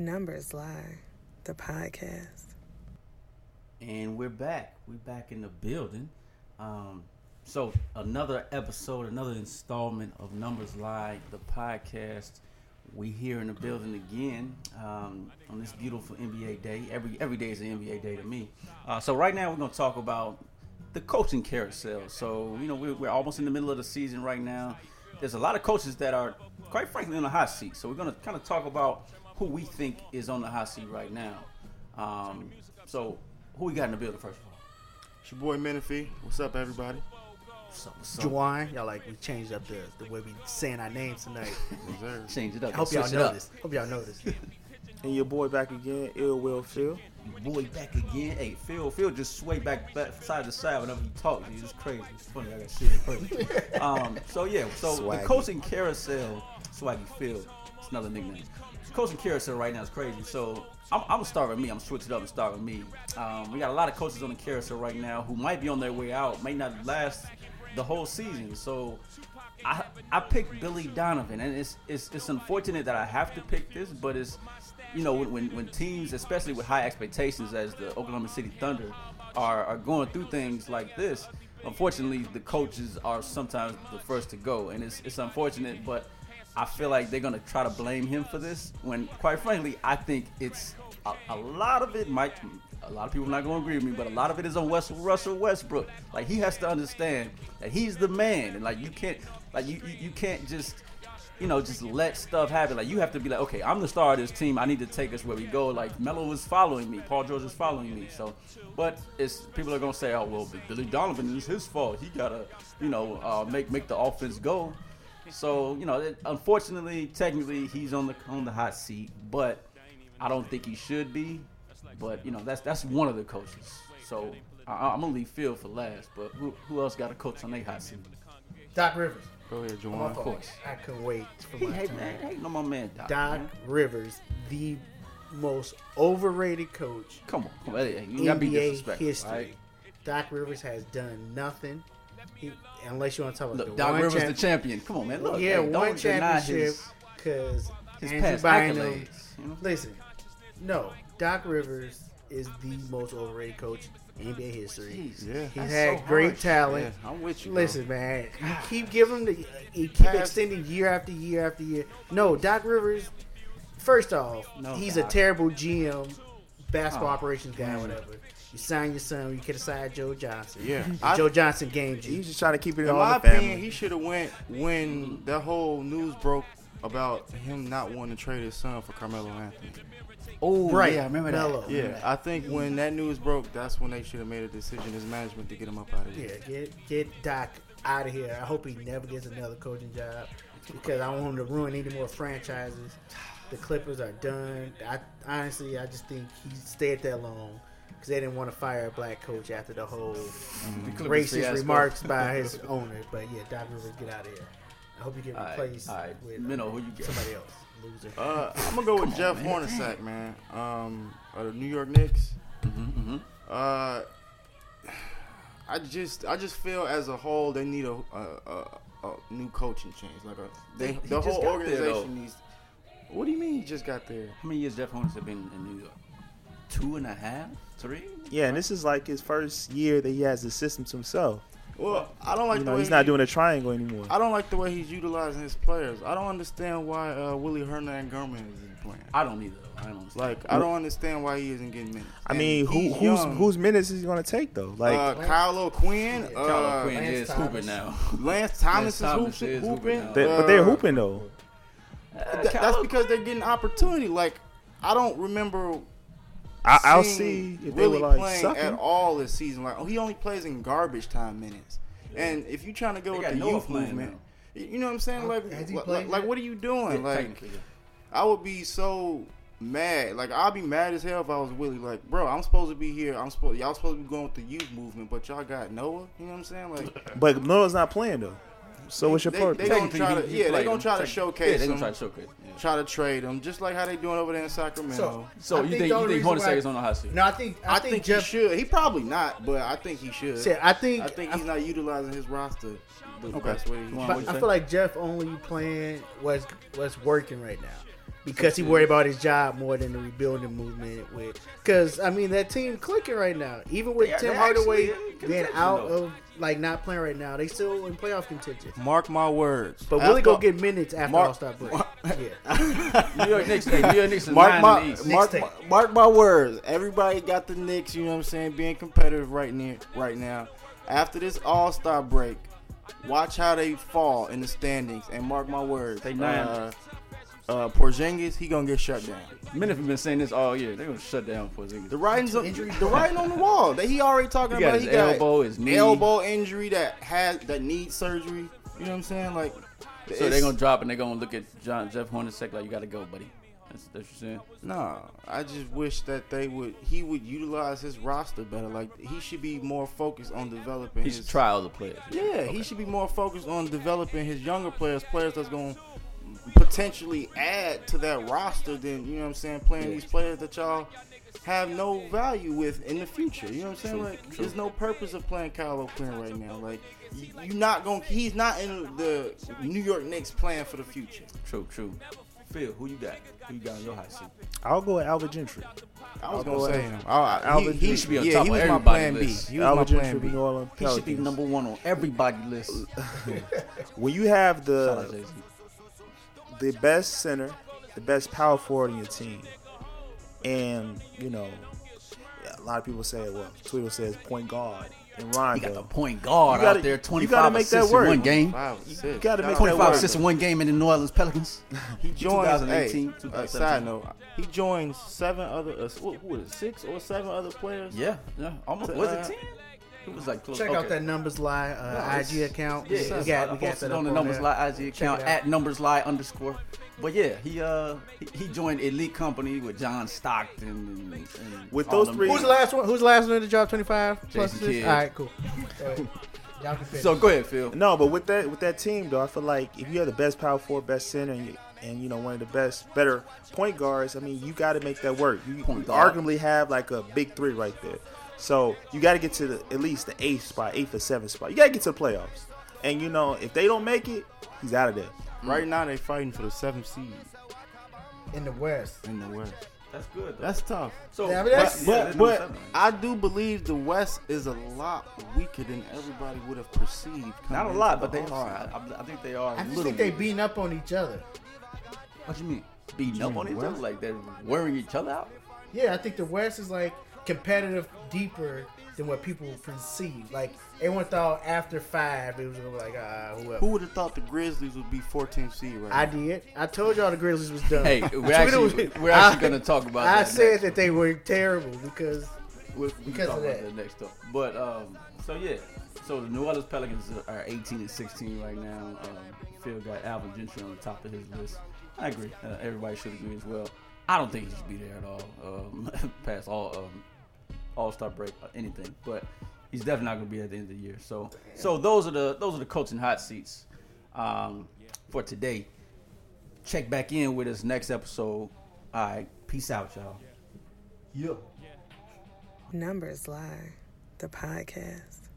Numbers Lie, the podcast. And we're back. We're back in the building. Um, so another episode, another installment of Numbers Lie, the podcast. We here in the building again um, on this beautiful NBA day. Every every day is an NBA day to me. Uh, so right now we're going to talk about the coaching carousel. So you know we're, we're almost in the middle of the season right now. There's a lot of coaches that are, quite frankly, in the hot seat. So we're going to kind of talk about who we think is on the hot seat right now. Um, so who we got in the building first of all? It's your boy Menifee. What's up, everybody? What's up? What's up? Juwan, y'all like we changed up the the way we saying our names tonight. Yes. Change it up. I hope y'all Switch it up. noticed. Hope y'all noticed. And your boy back again, Ill Will Phil. Boy, back again. Hey, Phil, Phil just sway back, back side to side whenever he talks. It's just crazy. It's funny. I got shit in person. um, so yeah, so Swaggy. the coaching carousel, Swaggy Phil. It's another nickname. Coaching carousel right now is crazy. So I'm, I'm gonna start with me. I'm gonna switch it up and start with me. Um, we got a lot of coaches on the carousel right now who might be on their way out, may not last the whole season. So I I picked Billy Donovan, and it's it's it's unfortunate that I have to pick this, but it's you know when, when teams, especially with high expectations, as the Oklahoma City Thunder, are are going through things like this. Unfortunately, the coaches are sometimes the first to go, and it's it's unfortunate, but. I feel like they're gonna try to blame him for this. When, quite frankly, I think it's a, a lot of it. Might a lot of people are not gonna agree with me, but a lot of it is on West, Russell Westbrook. Like he has to understand that he's the man, and like you can't, like you you, you can't just, you know, just let stuff happen. Like you have to be like, okay, I'm the star of this team. I need to take us where we go. Like Melo is following me, Paul George is following me. So, but it's people are gonna say, oh well, Billy Donovan is his fault. He gotta, you know, uh, make make the offense go. So you know, it, unfortunately, technically, he's on the on the hot seat, but I don't think he should be. But you know, that's that's one of the coaches. So I, I'm gonna leave Phil for last. But who, who else got a coach on their hot seat? Doc Rivers. Go ahead, My Juwan. fault. course. I couldn't wait for He my hate turn. man, hate no my man Doc. Doc man. Rivers, the most overrated coach Come on, come on. Hey, You gotta be NBA disrespectful. history. Right? Doc Rivers has done nothing. He, unless you want to talk about Look, the Doc one Rivers champ- the champion. Come on, man. Look, yeah, hey, one don't championship because his Andrew past Bynum. accolades. You know? Listen, no, Doc Rivers is the most overrated coach in NBA history. Jeez, Yeah. He that's had so great harsh. talent. Yeah, I'm with you. bro. Listen, man, you keep giving him the, you keep Pass- extending year after year after year. No, Doc Rivers. First off, No, he's Doc. a terrible GM, basketball Oh, operations guy, whatever. You sign your son, you could have signed Joe Johnson. Yeah. I- Joe Johnson gamed you. He's just trying to keep it In all my in the family. opinion, he should have went when the whole news broke about him not wanting to trade his son for Carmelo Anthony. Oh, Right, yeah, I remember Melo. that. Yeah, I think when that news broke, that's when they should have made a decision as management to get him up out of Yeah, here. get get Doc out of here. I hope he never gets another coaching job because I don't want him to ruin any more franchises. The Clippers are done. I honestly, I just think he stayed that long because they didn't want to fire a black coach after the whole The Clippers racist remarks by his owner. But yeah, Doc Rivers, get out of here. I hope you get All right, replaced all right. with Minnow, uh, who you get? somebody else. Loser. Uh, I'm gonna go with Jeff man. Hornacek, man. Um, of the New York Knicks. Mm-hmm, Uh, I just, I just feel as a whole they need a, a, a, a new coaching change. Like a, they, He the whole got there, organization needs. What do you mean he just got there? How many years Jeff Hornacek have been in New York? Two and a half, three. Yeah, and this is like his first year that he has the system to himself. Well, I don't like you the know, way he's not he- doing a triangle anymore. I don't like the way he's utilizing his players. I don't understand why uh, Willie Hernangómez isn't playing. I don't either. though. I don't understand. Like, I don't understand why he isn't getting minutes. I And mean, who, who's young. whose minutes is he going to take though? Like, uh, Kyle O'Quinn, Yeah, uh, Kyle Quinn Lance is Thomas. hooping now. Lance Thomas Lance Thomas is hooping. is hooping hooping. now. they, but they're Uh, hooping though. Uh, Th- that's because they're getting opportunity. Like, I don't remember. I, I'll see if they really were like playing sucking. at all this season. Like, oh, he only plays in garbage time minutes. And if you're trying to go They with the Noah youth movement, now. you know what I'm saying? Like, Has he like, like, what are you doing? Yeah, like. I would be so mad. Like I'd be mad as hell if I was Willie. Like, bro, I'm supposed to be here. I'm supposed y'all supposed to be going with the youth movement, but y'all got Noah. You know what I'm saying? Like, But Noah's not playing though. So what's your they, purpose? they gonna Technically, try to he- he yeah, they played gonna try to Technically. showcase Yeah, they gonna him, try to showcase. Yeah. try to trade him, just like how they doing over there in Sacramento. So, So I you think the you only think reason Hornacek why- is on the hot seat? No, I think I, I, think, think, Jeff. he should. He probably not, but I think he should. See, I think I think he's not utilizing his roster the Okay. best way. he You should. want- But What'd you I feel like Jeff only playing what's what's working right now. Because he worried about his job more than the rebuilding movement. With because I mean that team clicking right now, even with They are- Tim Hardaway being out though. of like not playing right now, they still in playoff contention. Mark my words. But Willie After- go get minutes after Mark- All Star break. yeah. New York Knicks. Hey, New York Knicks Mark my in mark, my, mark my words. Everybody got the Knicks. You know what I'm saying? Being competitive right now. Right now. After this All Star break, watch how they fall in the standings. And mark my words. They nine. Uh, uh, Porzingis, he gonna get shut down. Men have been saying this all year. They're gonna shut down for Porzingis. The writing's on, the writing on the wall. That he already talking He got about. his he got elbow, his knee. elbow injury that has that needs surgery. You know what I'm saying? Like, So they're gonna drop and they're gonna look at John Jeff Hornacek like you gotta go, buddy. That's that's what you're saying. Nah, I just wish that they would. He would utilize his roster better. Like he should be more focused on developing. He his, should try other players. Yeah, Okay. he should be more focused on developing his younger players, players that's going to potentially add to that roster than, you know what I'm saying, playing Yeah. these players that y'all have no value with in the future. You know what I'm saying? True, like true. there's no purpose of playing Kyle O'Quinn right now. Like you, you're not going to he's not in the New York Knicks plan for the future. True, true. Phil, who you got? Who you got on your hot seat? I'll go with Alvin Gentry. I was going to say him. I, I, Alvin he, he, should be on yeah, top he of was my everybody's plan B. list. He was Alvin my Gentry, plan B. New Orleans He should be number one on everybody's list. When you have Shout the out Jay-Z. The best center, the best power forward in your team, and you know, a lot of people say, well, Twitter says point guard and He got the point guard gotta- out there, 25 gotta make assists work. in one game. Five, You gotta make that 25 work. assists in one game in the New Orleans Pelicans. He joined. 2018, hey, uh, 2017. side note, he joined seven other. Uh, what, what is it, six or seven other players? Yeah, yeah, almost. Uh, Was it 10? It was like close. Check okay. out that numbers lie uh, No, IG account. Yeah, we got, I we got that on the numbers there. lie IG Check account at numbers lie underscore. But yeah, he uh he, he joined Elite Company with John Stockton and, and With those three- Who's the last one? Who's the last one to drop Twenty five plus. Kidd. All right, cool. Go. Y'all can finish. So go ahead, Phil. No, but with that with that team though, I feel like if you have the best power forward, best center, and you, and you know one of the best, better point guards, I mean you got to make that work. You, Point you guard. arguably have like a big three right there. So you got to get to the, at least the eighth spot, eighth or seventh spot. You got to get to the playoffs. And you know if they don't make it, he's out of there. Right mm. now they're fighting for the seventh seed in the West. in the West. That's good. Though. That's tough. so. Yeah, I mean, that's- But yeah, but, but. I do believe the West is a lot weaker than everybody would have perceived. not a lot, the but they are. I, I think they are. I a just little think they bit. beating up on each other. What you mean? Beating up on each other like they're wearing each other out. Yeah, I think the West is like competitive deeper than what people perceive. Like everyone thought after five it was gonna be like ah whoever. Who would have thought the Grizzlies would be 14th seed right I now? did. I told y'all the Grizzlies was done. Hey, we're actually we're actually I- gonna talk about I that. said next. that they were terrible because We'll, we Because talk of about that. that next up. But um, so yeah, so the New Orleans Pelicans are 18 and 16 right now. Um, Phil got Alvin Gentry on the top of his list. I agree. Uh, everybody should agree as well. I don't think he should be there at all. Um, past all um, All Star break or anything, but he's definitely not going to be at the end of the year. So so those are the those are the coaching hot seats um, for today. Check back in with us next episode. All right, peace out, y'all. Yeah. Numbers lie. The podcast.